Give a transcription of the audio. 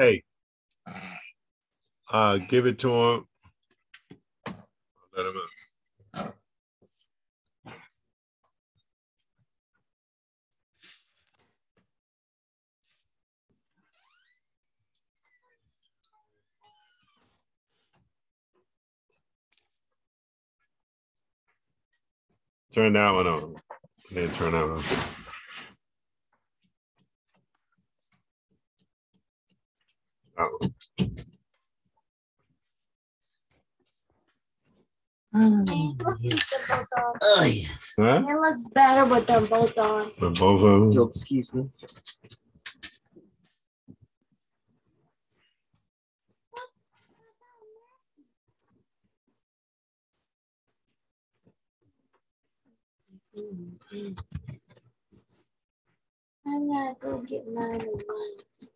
Hey, uh, give it to him. Let him in. Turn that one on. Then turn that on. That one. Oh, yes. Huh? It looks better with them both on. The both of them. Excuse me. I'm gonna go get mine and mine.